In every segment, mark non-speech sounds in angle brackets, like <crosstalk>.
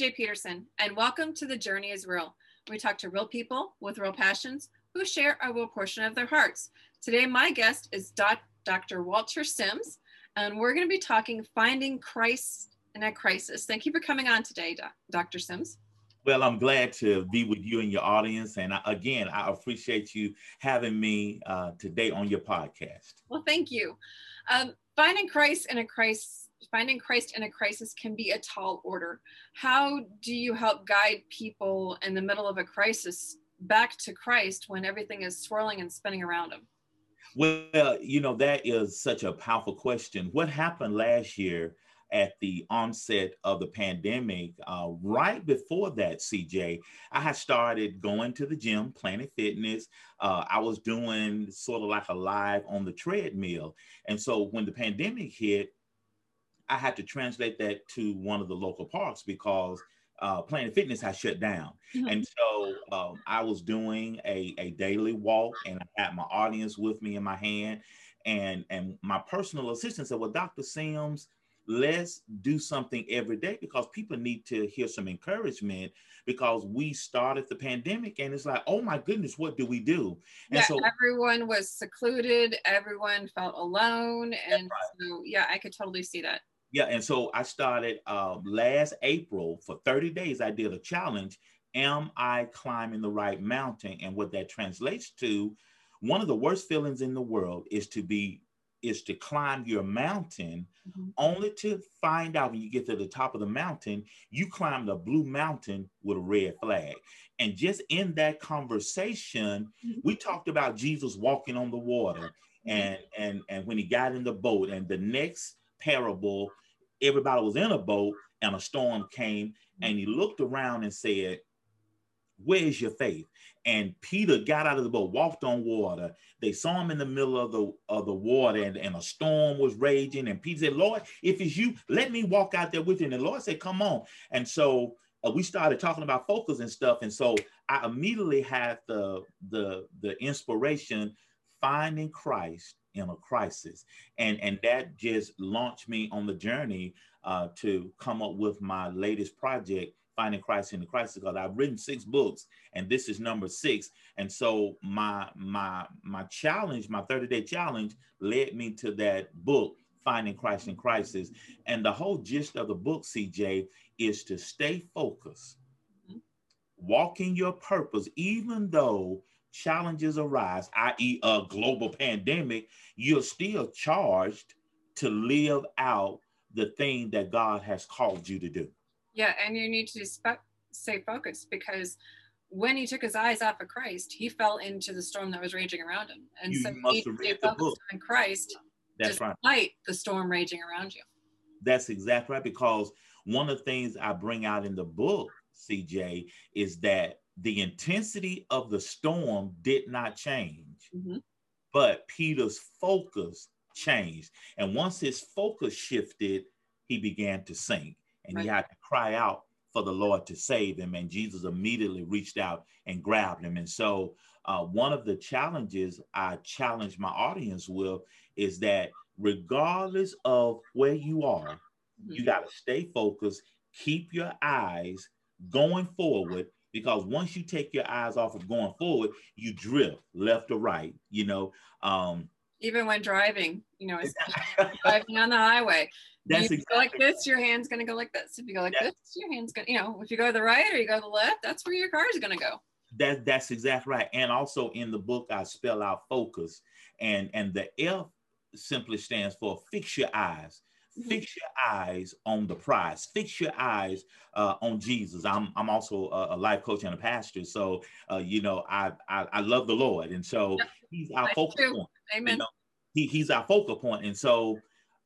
CJ Peterson, and welcome to The Journey is Real. We talk to real people with real passions who share a real portion of their hearts. Today, my guest is Dr. Walter Sims, and we're going to be talking Finding Christ in a Crisis. Thank you for coming on today, Dr. Sims. Well, I'm glad to be with you and your audience. And I, again, I appreciate you having me uh, today on your podcast. Well, thank you. Um, finding Christ in a crisis finding Christ in a crisis can be a tall order. How do you help guide people in the middle of a crisis back to Christ when everything is swirling and spinning around them? Well, you know, that is such a powerful question. What happened last year at the onset of the pandemic, uh, right before that, CJ, I had started going to the gym, Planet Fitness. Uh, I was doing sort of like a live on the treadmill. And so when the pandemic hit, I had to translate that to one of the local parks because uh, Planet Fitness has shut down. Mm-hmm. And so um, I was doing a, a daily walk and I had my audience with me in my hand. And, and my personal assistant said, Well, Dr. Sims, let's do something every day because people need to hear some encouragement because we started the pandemic and it's like oh my goodness what do we do and yeah, so everyone was secluded everyone felt alone and right. so yeah i could totally see that yeah, and so I started um, last April for 30 days. I did a challenge. Am I climbing the right mountain? And what that translates to, one of the worst feelings in the world is to be is to climb your mountain mm-hmm. only to find out when you get to the top of the mountain you climbed a blue mountain with a red flag and just in that conversation mm-hmm. we talked about jesus walking on the water mm-hmm. and and and when he got in the boat and the next parable everybody was in a boat and a storm came and he looked around and said, Where's your faith? And Peter got out of the boat, walked on water. They saw him in the middle of the of the water, and, and a storm was raging. And Peter said, Lord, if it's you, let me walk out there with you. And the Lord said, Come on. And so uh, we started talking about focus and stuff. And so I immediately had the the the inspiration finding Christ in a crisis. And, and that just launched me on the journey uh, to come up with my latest project, Finding Christ in the Crisis, because I've written six books and this is number six. And so my my my challenge, my 30-day challenge led me to that book, Finding Christ in Crisis. And the whole gist of the book, CJ, is to stay focused, mm-hmm. walk in your purpose, even though challenges arise, i.e., a global pandemic, you're still charged to live out the thing that God has called you to do. Yeah, and you need to spe- stay focused because when he took his eyes off of Christ, he fell into the storm that was raging around him. And you so must he stayed focused on Christ That's despite right. the storm raging around you. That's exactly right. Because one of the things I bring out in the book, CJ, is that the intensity of the storm did not change, mm-hmm. but Peter's focus changed. And once his focus shifted, he began to sink and right. he had to cry out for the Lord to save him. And Jesus immediately reached out and grabbed him. And so, uh, one of the challenges I challenge my audience with is that regardless of where you are, mm-hmm. you got to stay focused, keep your eyes going forward because once you take your eyes off of going forward, you drift left or right, you know. Um, Even when driving, you know, <laughs> driving on the highway. That's if you exactly go like this, your hand's gonna go like this. If you go like this, your hand's gonna, you know, if you go to the right or you go to the left, that's where your car is gonna go. That that's exactly right. And also in the book, I spell out focus, and and the F simply stands for fix your eyes. Fix your eyes on the prize. Fix your eyes uh, on Jesus. I'm I'm also a, a, life coach and a pastor, so uh, you know I, I, I love the Lord, and so He's our focal point. Amen. You know, he, he's our focal point, and so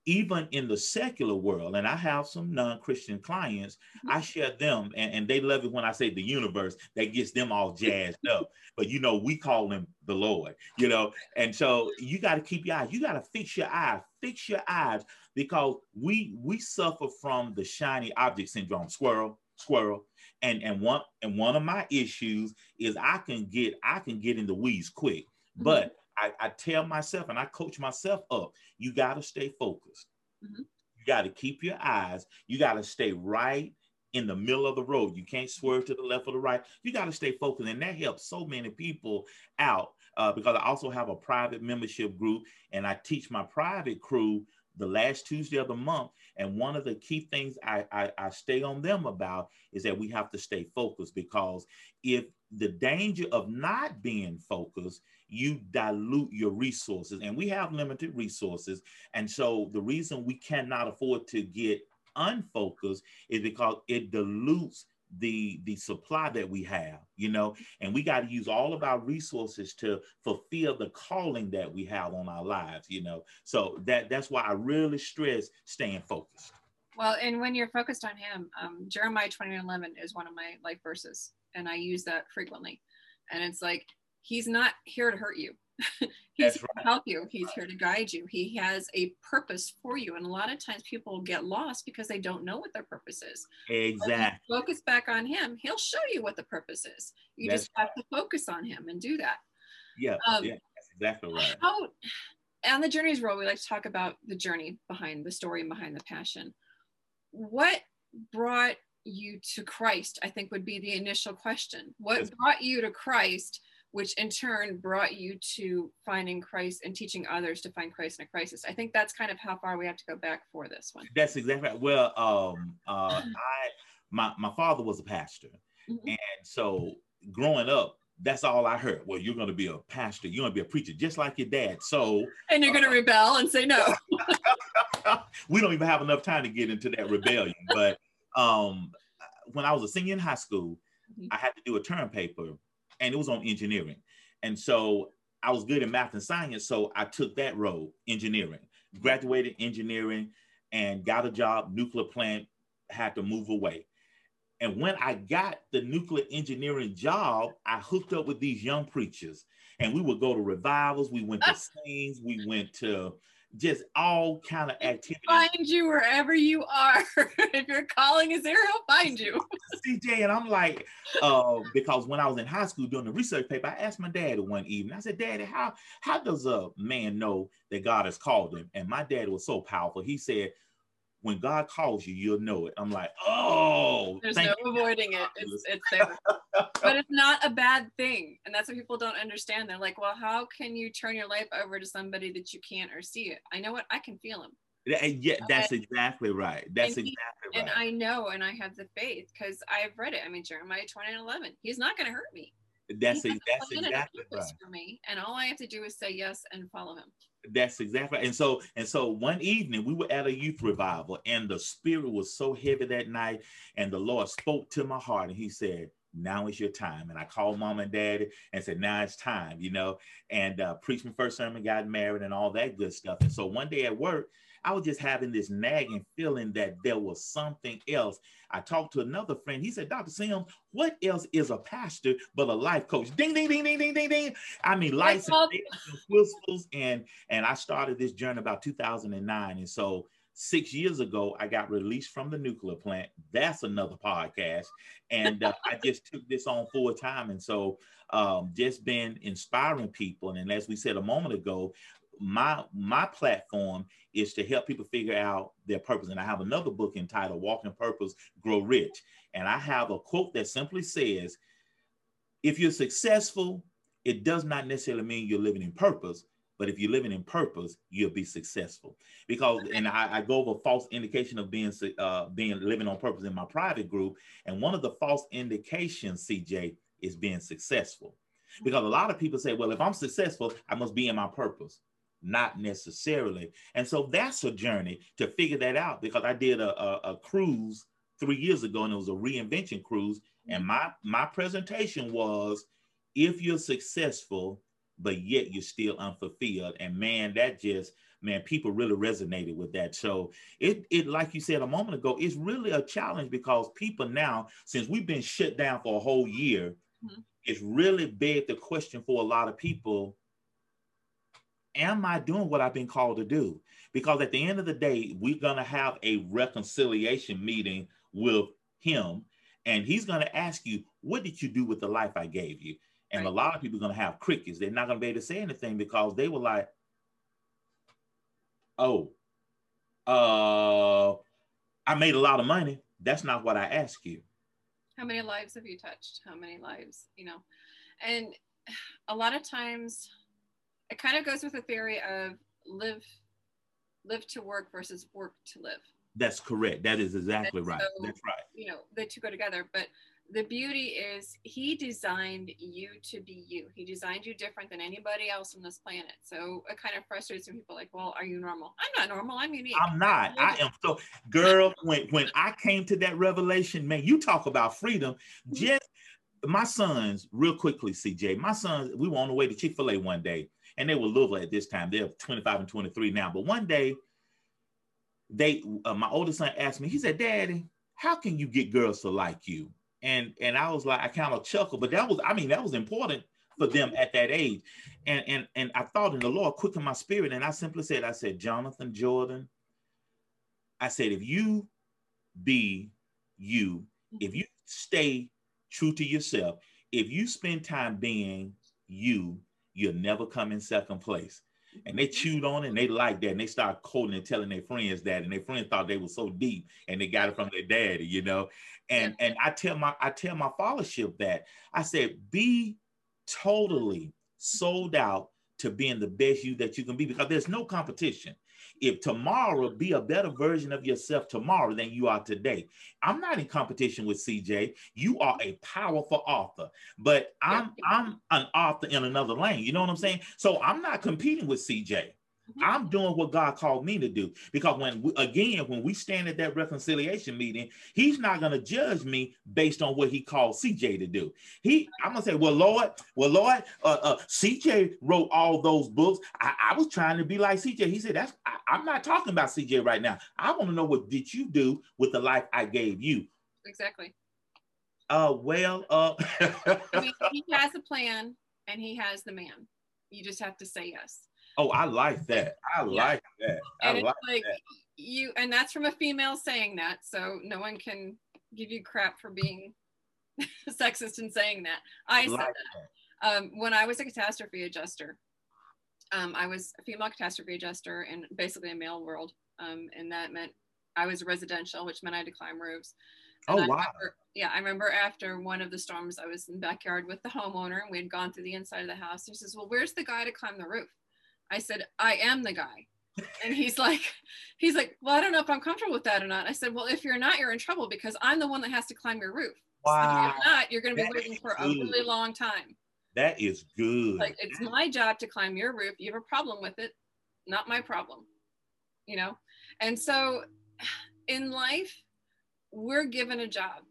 even in the secular world, and I have some non-Christian clients, mm-hmm. I share them, and, and they love it when I say the universe. That gets them all jazzed up. But you know, we call him the Lord. You know, and so you got to keep your eyes. You got to fix your eyes. Fix your eyes because we we suffer from the shiny object syndrome. Squirrel, squirrel, and and one and one of my issues is I can get I can get in the weeds quick, mm-hmm. but I, I tell myself and I coach myself up, you got to stay focused. Mm-hmm. You got to keep your eyes, you got to stay right in the middle of the road. You can't swerve to the left or the right. You got to stay focused. And that helps so many people out uh, because I also have a private membership group and I teach my private crew the last Tuesday of the month. And one of the key things I, I, I, stay on them about is that we have to stay focused because if the danger of not being focused, you dilute your resources. And we have limited resources. And so the reason we cannot afford to get unfocused is because it dilutes the the supply that we have you know? And we got to use all of our resources to fulfill the calling that we have on our lives you know? So that that's why i really stress staying focused. Well and when you're focused on him um, jeremiah 2011 is one of my life verses and i use that frequently. And it's like he's not here to hurt you <laughs> he's here right. to help you. He's here to guide you. He has a purpose for you. And a lot of times people get lost because they don't know what their purpose is. Exactly focus back on him he'll show you what the purpose is. You that's just have right. to focus on him and do that. Yeah um, yeah that's exactly right. how on the Journey's Real we like to talk about the journey behind the story and behind the passion. What brought you to christ i think would be the initial question. What brought you to christ which in turn brought you to finding Christ and teaching others to find Christ in a crisis. I think that's kind of how far we have to go back for this one. That's exactly right. Well, um, uh, <clears throat> I my my father was a pastor, mm-hmm. and so growing up, that's all I heard. Well, you're going to be a pastor. You're going to be a preacher, just like your dad. So, and you're going to uh, rebel and say no. <laughs> we don't even have enough time to get into that rebellion. but um, when I was a senior in high school, mm-hmm. I had to do a term paper and it was on engineering. And so I was good in math and science, so I took that road, engineering. Graduated engineering and got a job, nuclear plant, had to move away. And when I got the nuclear engineering job, I hooked up with these young preachers and we would go to revivals, we went to <laughs> scenes, we went to just all kind of activities. Find you wherever you are. <laughs> if your calling is there, he'll find you. <laughs> CJ, and I'm like, uh, because when I was in high school doing the research paper, I asked my dad one evening. I said, Daddy, how how does a man know that God has called him? And my dad was so powerful. He said, when God calls you, you'll know it. I'm like, oh, there's no you. avoiding it. It's, it's there. but it's not a bad thing. And that's what people don't understand. They're like, well, how can you turn your life over to somebody that you can't or see it? I know what I can feel him. Yeah, uh, that's exactly right. That's he, exactly right. And I know, and I have the faith because I've read it. I mean, Jeremiah 20 and 11. He's not going to hurt me. That's, a, that's exactly right. For me, and all I have to do is say yes and follow him. That's exactly and so and so one evening we were at a youth revival and the spirit was so heavy that night and the Lord spoke to my heart and he said now is your time. And I called mom and daddy and said now it's time you know and uh, preached my first sermon got married and all that good stuff. And so one day at work I was just having this nagging feeling that there was something else. I talked to another friend. He said, Dr. Sims, what else is a pastor but a life coach? Ding, ding, ding, ding, ding, ding, ding. I mean, lights and whistles. And, and I started this journey about 2009. And so six years ago, I got released from the nuclear plant. That's another podcast. And uh, I just took this on full time. And so um, just been inspiring people. And as we said a moment ago, my my platform is to help people figure out their purpose. And i have another book entitled walk in purpose grow rich. And i have a quote that simply says if you're successful it does not necessarily mean you're living in purpose but if you're living in purpose you'll be successful. Because and i, I go over false indication of being uh, being living on purpose in my private group. And one of the false indications cj is being successful. Because a lot of people say well if i'm successful i must be in my purpose not necessarily. And so that's a journey to figure that out because I did a, a, a cruise three years ago and it was a reinvention cruise. And my my presentation was if you're successful, but yet you're still unfulfilled. And man, that just man, people really resonated with that. So it it like you said a moment ago, it's really a challenge because people now, since we've been shut down for a whole year, mm-hmm. it's really begged the question for a lot of people am I doing what I've been called to do? Because at the end of the day, we're going to have a reconciliation meeting with him, and he's going to ask you, What did you do with the life I gave you? And right. a lot of people are going to have crickets. They're not going to be able to say anything because they were like, Oh, uh, I made a lot of money, That's not what I ask you. How many lives have you touched? How many lives, you know? And a lot of times it kind of goes with the theory of live live to work versus work to live. That's correct. That is exactly And right. so, That's right. You know, the two go together. But the beauty is he designed you to be you. He designed you different than anybody else on this planet. So it kind of frustrates when people like, well, are you normal? I'm not normal. I'm unique. I'm not. I am so girl. When when I came to that revelation, man, you talk about freedom. Mhm. Just my sons, real quickly, CJ. My sons, we were on the way to Chick Fil A one day, and they were little at this time. They're 25 and 23 now. But one day, they, uh, my oldest son asked me. He said, "Daddy, how can you get girls to like you?" And and I was like, I kind of chuckled, but that was, I mean, that was important for them at that age. And and and I thought in the Lord quickened my spirit, and I simply said, I said, Jonathan Jordan. I said, if you be you, if you stay true to yourself, if you spend time being you, you'll never come in second place. And they chewed on it and they liked that. And they started quoting and telling their friends that. And their friends thought they were so deep and they got it from their daddy, you know. And and I tell my I tell my followership that I said, be totally sold out to being the best you that you can be because there's no competition. If tomorrow be a better version of yourself tomorrow than you are today. I'm not in competition with CJ. You are a powerful author, but I'm I'm an author in another lane. You know what I'm saying? So I'm not competing with CJ. I'm doing what God called me to do because when we, again when we stand at that reconciliation meeting, He's not going to judge me based on what He called CJ to do. He, I'm gonna say, well, Lord, well, Lord, uh, uh, CJ wrote all those books. I, I was trying to be like CJ. He said, that's I, I'm not talking about CJ right now. I want to know what did you do with the life I gave you. Exactly. Uh, well, uh, <laughs> I mean, he has a plan and he has the man. You just have to say yes. Oh, I like that. I like that. I And it's like like that. you, and that's from a female saying that. So no one can give you crap for being <laughs> sexist in saying that. I said like that. Um, when I was a catastrophe adjuster, um, I was a female catastrophe adjuster in basically a male world. Um, and that meant I was residential, which meant I had to climb roofs. And Oh, I wow. remember- yeah, I remember after one of the storms, I was in the backyard with the homeowner and we had gone through the inside of the house. He says, Well, where's the guy to climb the roof? I said, I am the guy. And he's like, he's like, Well, I don't know if I'm comfortable with that or not. I said, Well, if you're not, you're in trouble because I'm the one that has to climb your roof. So if you're not, you're gonna be That waiting for a really long time. That is good. Like it's my job to climb your roof. You have a problem with it, not my problem. You know? And so in life, we're given a job.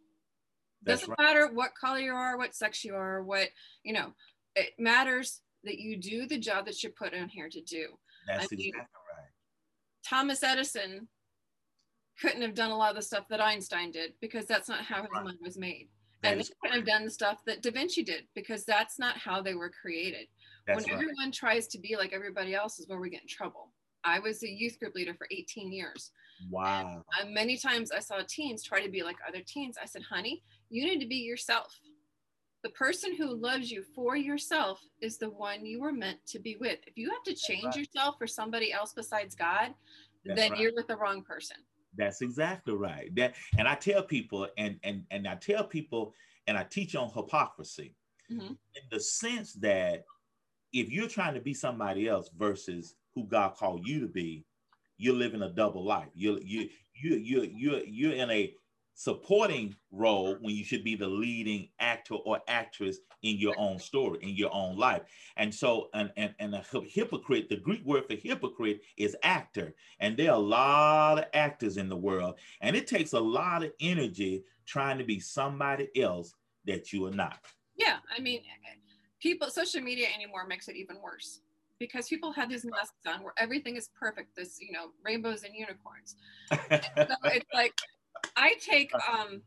That's Doesn't right. matter what color you are, what sex you are, what, you know, it matters that you do the job that you're put on here to do. That's I mean, exactly right. Thomas Edison couldn't have done a lot of the stuff that Einstein did because that's not how his Right. mind was made. That and they couldn't have done the stuff that Da Vinci did because that's not how they were created. That's when right. everyone tries to be like everybody else is where we get in trouble. I was a youth group leader for 18 years. Wow. Uh, many times I saw teens try to be like other teens. I said, honey, you need to be yourself. The person who loves you for yourself is the one you were meant to be with. If you have to change right. yourself for somebody else besides God, That's then right. you're with the wrong person. That's exactly right. That and I tell people and and and I tell people and I teach on hypocrisy Mhm. in the sense that if you're trying to be somebody else versus who God called you to be, you're living a double life. You you you you you you're in a supporting role when you should be the leading actor or actress in your own story in your own life and so and and, and a hypocrite the greek word for hypocrite is actor and there are a lot of actors in the world and it takes a lot of energy trying to be somebody else that you are not Yeah, I mean, people, social media anymore makes it even worse because people have these masks on where everything is perfect. This, you know, rainbows and unicorns. <laughs> So it's like, I take, um,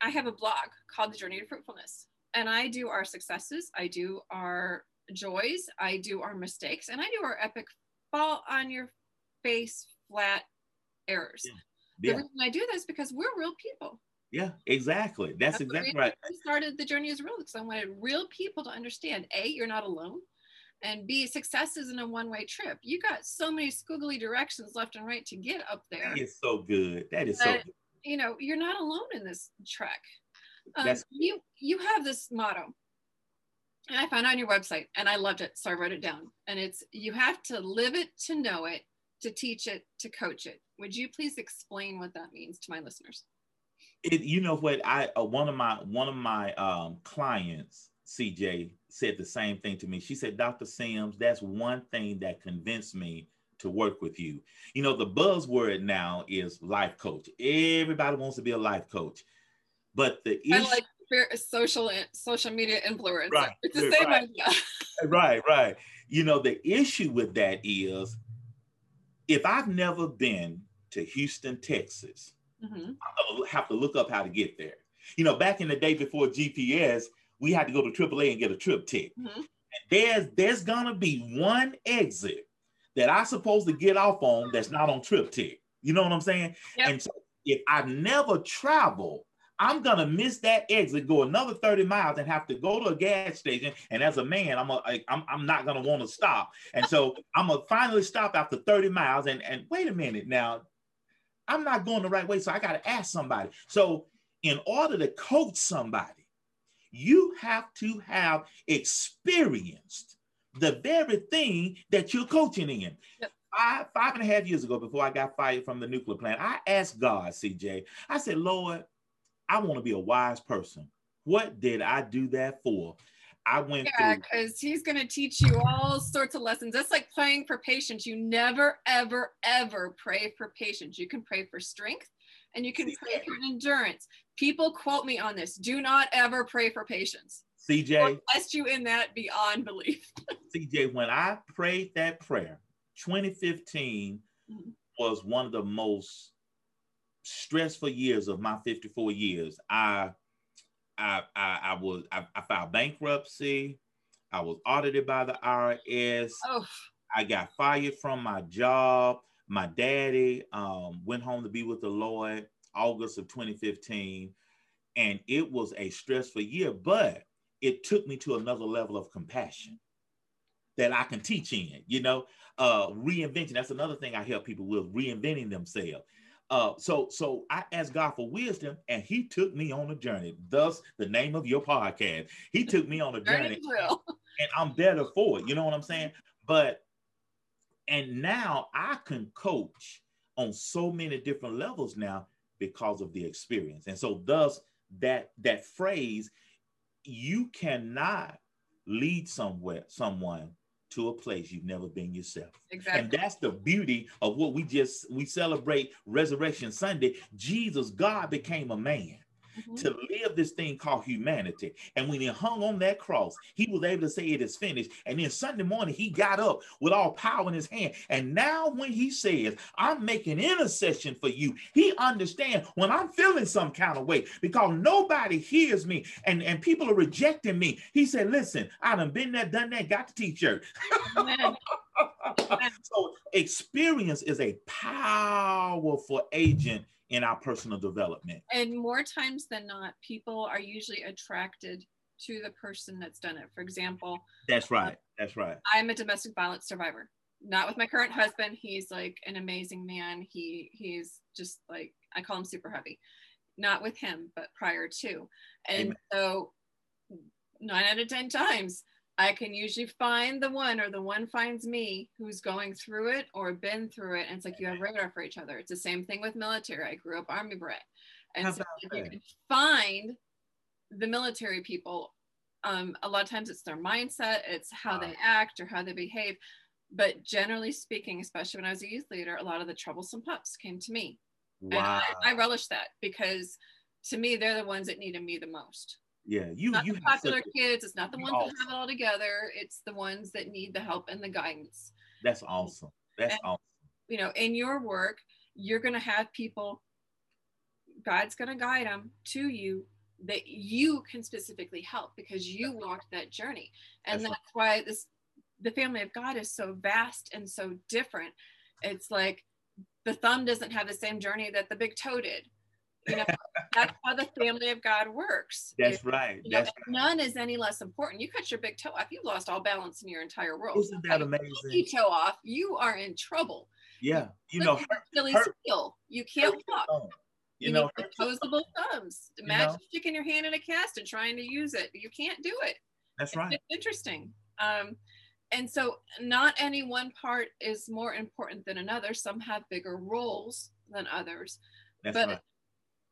I have a blog called The Journey to Fruitfulness, and I do our successes, I do our joys, I do our mistakes, and I do our epic fall on your face flat errors. The yeah reason I do this because we're real people. yeah exactly that's, the exactly right I started the journey as real because I wanted real people to understand A, you're not alone, and B, success isn't a one-way trip. You got so many squiggly directions left and right to get up there. that is so good that is so good. You know, you're not alone in this trek. Um, you you have this motto, and I found it on your website, and I loved it, so I wrote it down. And it's you have to live it to know it, to teach it, to coach it. Would you please explain what that means to my listeners? It, you know what I uh, one of my one of my um, clients, CJ, said the same thing to me. She said, Dr. Sims, that's one thing that convinced me to work with you. You know, the buzzword now is life coach. Everybody wants to be a life coach. But the issue, like social social media influencer. Right. It's the same right. idea. <laughs> right, right. You know, the issue with that is if I've never been to Houston, Texas, mm-hmm. I'm gonna have to look up how to get there. You know, back in the day before GPS, we had to go to AAA and get a TripTik. Mm-hmm. There's there's gonna be one exit that I'm supposed to get off on that's not on TripTik. You know what I'm saying? Yep. And so if I've never travel, I'm gonna miss that exit, go another 30 miles, and have to go to a gas station. And as a man, I'm a, I'm, I'm not gonna want to stop. And so <laughs> I'm gonna finally stop after 30 miles. And and wait a minute now, I'm not going the right way, so I gotta ask somebody. So in order to coach somebody, you have to have experienced the very thing that you're coaching in. Yep. Five, five and a half years ago, before I got fired from the nuclear plant, I asked God, CJ, I said, Lord, I want to be a wise person. What did I do that for? I went yeah, because he's going to teach you all sorts of lessons. That's like praying for patience. You never, ever, ever pray for patience. You can pray for strength and you can pray for endurance. People quote me on this. Do not ever pray for patience. CJ, I'll you in that beyond belief. <laughs> CJ, when I prayed that prayer, 2015 mm-hmm. was one of the most stressful years of my 54 years. I I I, I was I, I, filed bankruptcy. I was audited by the IRS. Oh. I got fired from my job. My daddy um, went home to be with the Lord August of 2015. And it was a stressful year, but it took me to another level of compassion that I can teach in, you know, uh, reinvention. That's another thing I help people with reinventing themselves. Uh, so, so I asked God for wisdom, and He took me on a journey. Thus, the name of your podcast. He took me on a journey, and I'm better for it. You know what I'm saying? But, and now I can coach on so many different levels now because of the experience. And so, thus, that that phrase you cannot lead somewhere someone to a place you've never been yourself. Exactly. And that's the beauty of what we just we celebrate Resurrection Sunday. Jesus, God became a man mm-hmm. to live this thing called humanity. And when he hung on that cross, he was able to say it is finished. And then Sunday morning, he got up with all power in his hand. And now when he says, I'm making intercession for you, he understands when I'm feeling some kind of way because nobody hears me and, and people are rejecting me. He said, listen, I done been there, done that, got the t-shirt. <laughs> so experience is a powerful agent in our personal development. And more times than not, people are usually attracted to the person that's done it. For example, that's right. That's right. I'm a domestic violence survivor. Not with my current husband. He's like an amazing man. He he's just like I call him super heavy. Not with him, but prior to. And Amen. so nine out of ten times I can usually find the one or the one finds me who's going through it or been through it. And it's like you have radar for each other. It's the same thing with military. I grew up Army brat. And so you can find the military people. Um, a lot of times it's their mindset, it's how they act or how they behave. But generally speaking, especially when I was a youth leader, a lot of the troublesome pups came to me. Wow. And I, I relish that because to me, they're the ones that needed me the most. Yeah, you not you the popular kids. It's not the ones awesome. that have it all together. It's the ones that need the help and the guidance. That's awesome. That's and, awesome. You know, in your work, you're going to have people. God's going to guide them to you that you can specifically help because you walked that journey, and that's, that's right. why this the family of God is so vast and so different. It's like the thumb doesn't have the same journey that the big toe did you know, that's how the family of God works. That's right. You know, that's right. None is any less important. You cut your big toe off, you've lost all balance in your entire world. Isn't that amazing? You toe off, you are in trouble. Yeah, you, you know, Achilles heel. You can't walk. You, you know, need opposable thumbs. Imagine know? sticking your hand in a cast and trying to use it. You can't do it. That's right. It's interesting. Um, and so not any one part is more important than another. Some have bigger roles than others. That's but right.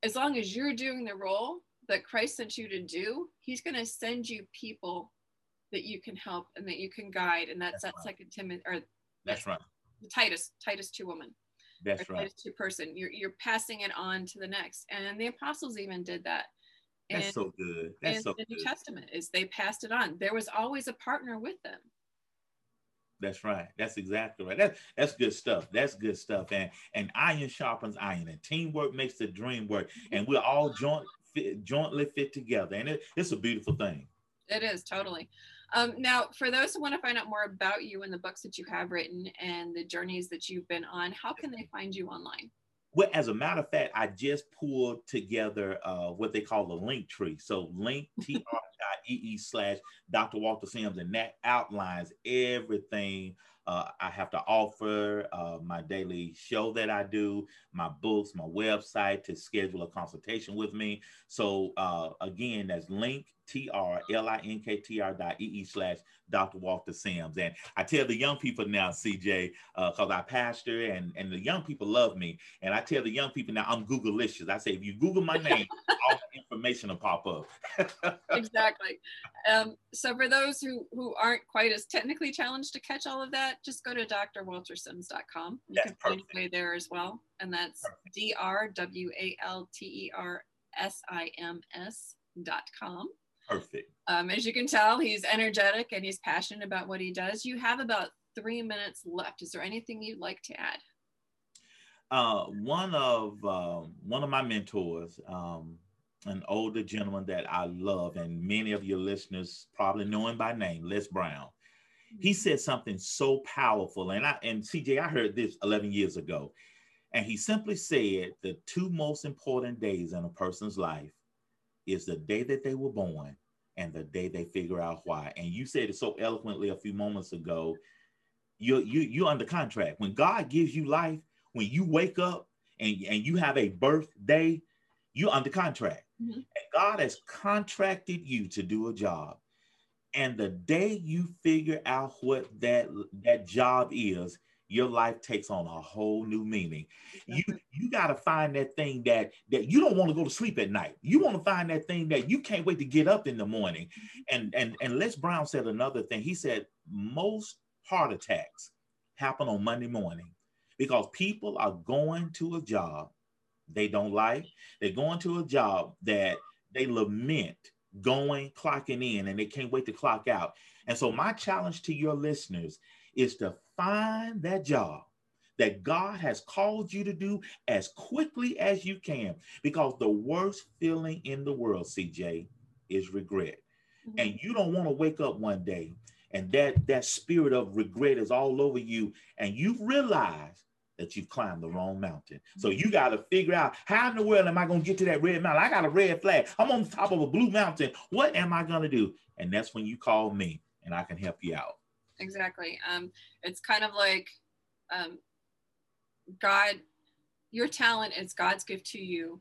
As long as you're doing the role that Christ sent you to do, he's going to send you people that you can help and that you can guide. And that's, that's that right. second Timothy or that's right. Titus, Titus 2 woman. That's right. Titus 2 person. You're, you're passing it on to the next. And the apostles even did that. That's and, so good. That's so the New Testament is they passed it on. There was always a partner with them. That's right. That's exactly right. That's that's good stuff. That's good stuff. And and iron sharpens iron, and teamwork makes the dream work. And we're all joint fit, jointly fit together, and it, it's a beautiful thing. It is totally. Um, now, for those who want to find out more about you and the books that you have written and the journeys that you've been on, how can they find you online? Well, as a matter of fact, I just pulled together uh, what they call the link tree. So link.tr.ee slash Dr. Walter Sims, and that outlines everything uh, I have to offer, uh, my daily show that I do, my books, my website to schedule a consultation with me. So uh, again, that's link T-R-L-I-N-K-T-R dot E-E slash Dr. Walter Sims. And I tell the young people now, CJ, because uh, I pastor and, and the young people love me. And I tell the young people now, I'm Googleicious. I say, if you Google my <laughs> name, all the information will pop up. <laughs> exactly. Um, so for those who, who aren't quite as technically challenged to catch all of that, just go to drwaltersims.com. You that's can find me there as well. And that's D-R-W-A-L-T-E-R-S-I-M-S dot com. Perfect. Um, as you can tell, he's energetic and he's passionate about what he does. You have about three minutes left. Is there anything you'd like to add? Uh, one of uh, one of my mentors, um, an older gentleman that I love, and many of your listeners probably know him by name, Les Brown. He said something so powerful, and I and CJ, I heard this 11 years ago, and he simply said the two most important days in a person's life is the day that they were born and the day they figure out why. And you said it so eloquently a few moments ago. You you you're under contract. When God gives you life, when you wake up and, and you have a birthday, you're under contract. Mm-hmm. And God has contracted you to do a job. And the day you figure out what that that job is, your life takes on a whole new meaning. You you got to find that thing that that you don't want to go to sleep at night. You want to find that thing that you can't wait to get up in the morning. And and and Les Brown said another thing. He said most heart attacks happen on Monday morning because people are going to a job they don't like. They're going to a job that they lament going, clocking in, and they can't wait to clock out. And so my challenge to your listeners is to find that job that God has called you to do as quickly as you can. Because the worst feeling in the world, CJ, is regret. Mm-hmm. And you don't want to wake up one day and that that spirit of regret is all over you and you've realized that you've climbed the wrong mountain. So you got to figure out how in the world am I going to get to that red mountain? I got a red flag. I'm on the top of a blue mountain. What am I going to do? And that's when you call me and I can help you out exactly. Um, it's kind of like um, God, your talent is God's gift to you.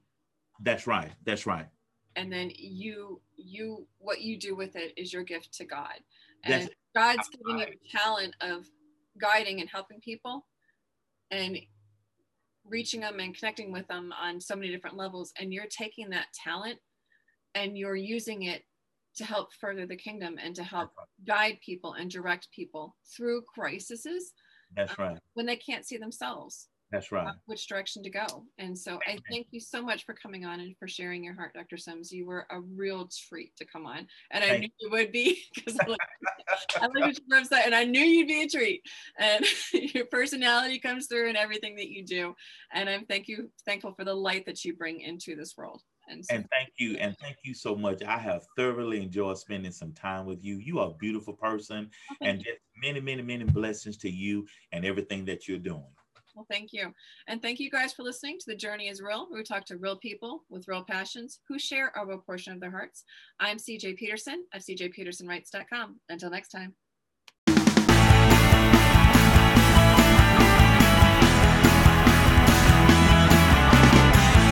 That's right. That's right. And then you, you, what you do with it is your gift to God. And That's, God's giving you the talent of guiding and helping people and reaching them and connecting with them on so many different levels. And you're taking that talent and you're using it to help further the kingdom and to help guide people and direct people through crises. That's um, right. When they can't see themselves. That's right. Which direction to go. And so I thank you so much for coming on and for sharing your heart, Dr. Sims. You were a real treat to come on. And I thank knew you would be <laughs> because I looked at your website and I knew you'd be a treat. And <laughs> your personality comes through in everything that you do. And I'm thank you thankful for the light that you bring into this world. And, so- and thank you, and thank you so much. I have thoroughly enjoyed spending some time with you. You are a beautiful person, oh, and just many, many, many blessings to you and everything that you're doing. Well, thank you. And thank you guys for listening to The Journey is Real, where we talk to real people with real passions who share a real portion of their hearts. I'm CJ Peterson of cjpetersonwrites.com. Until next time.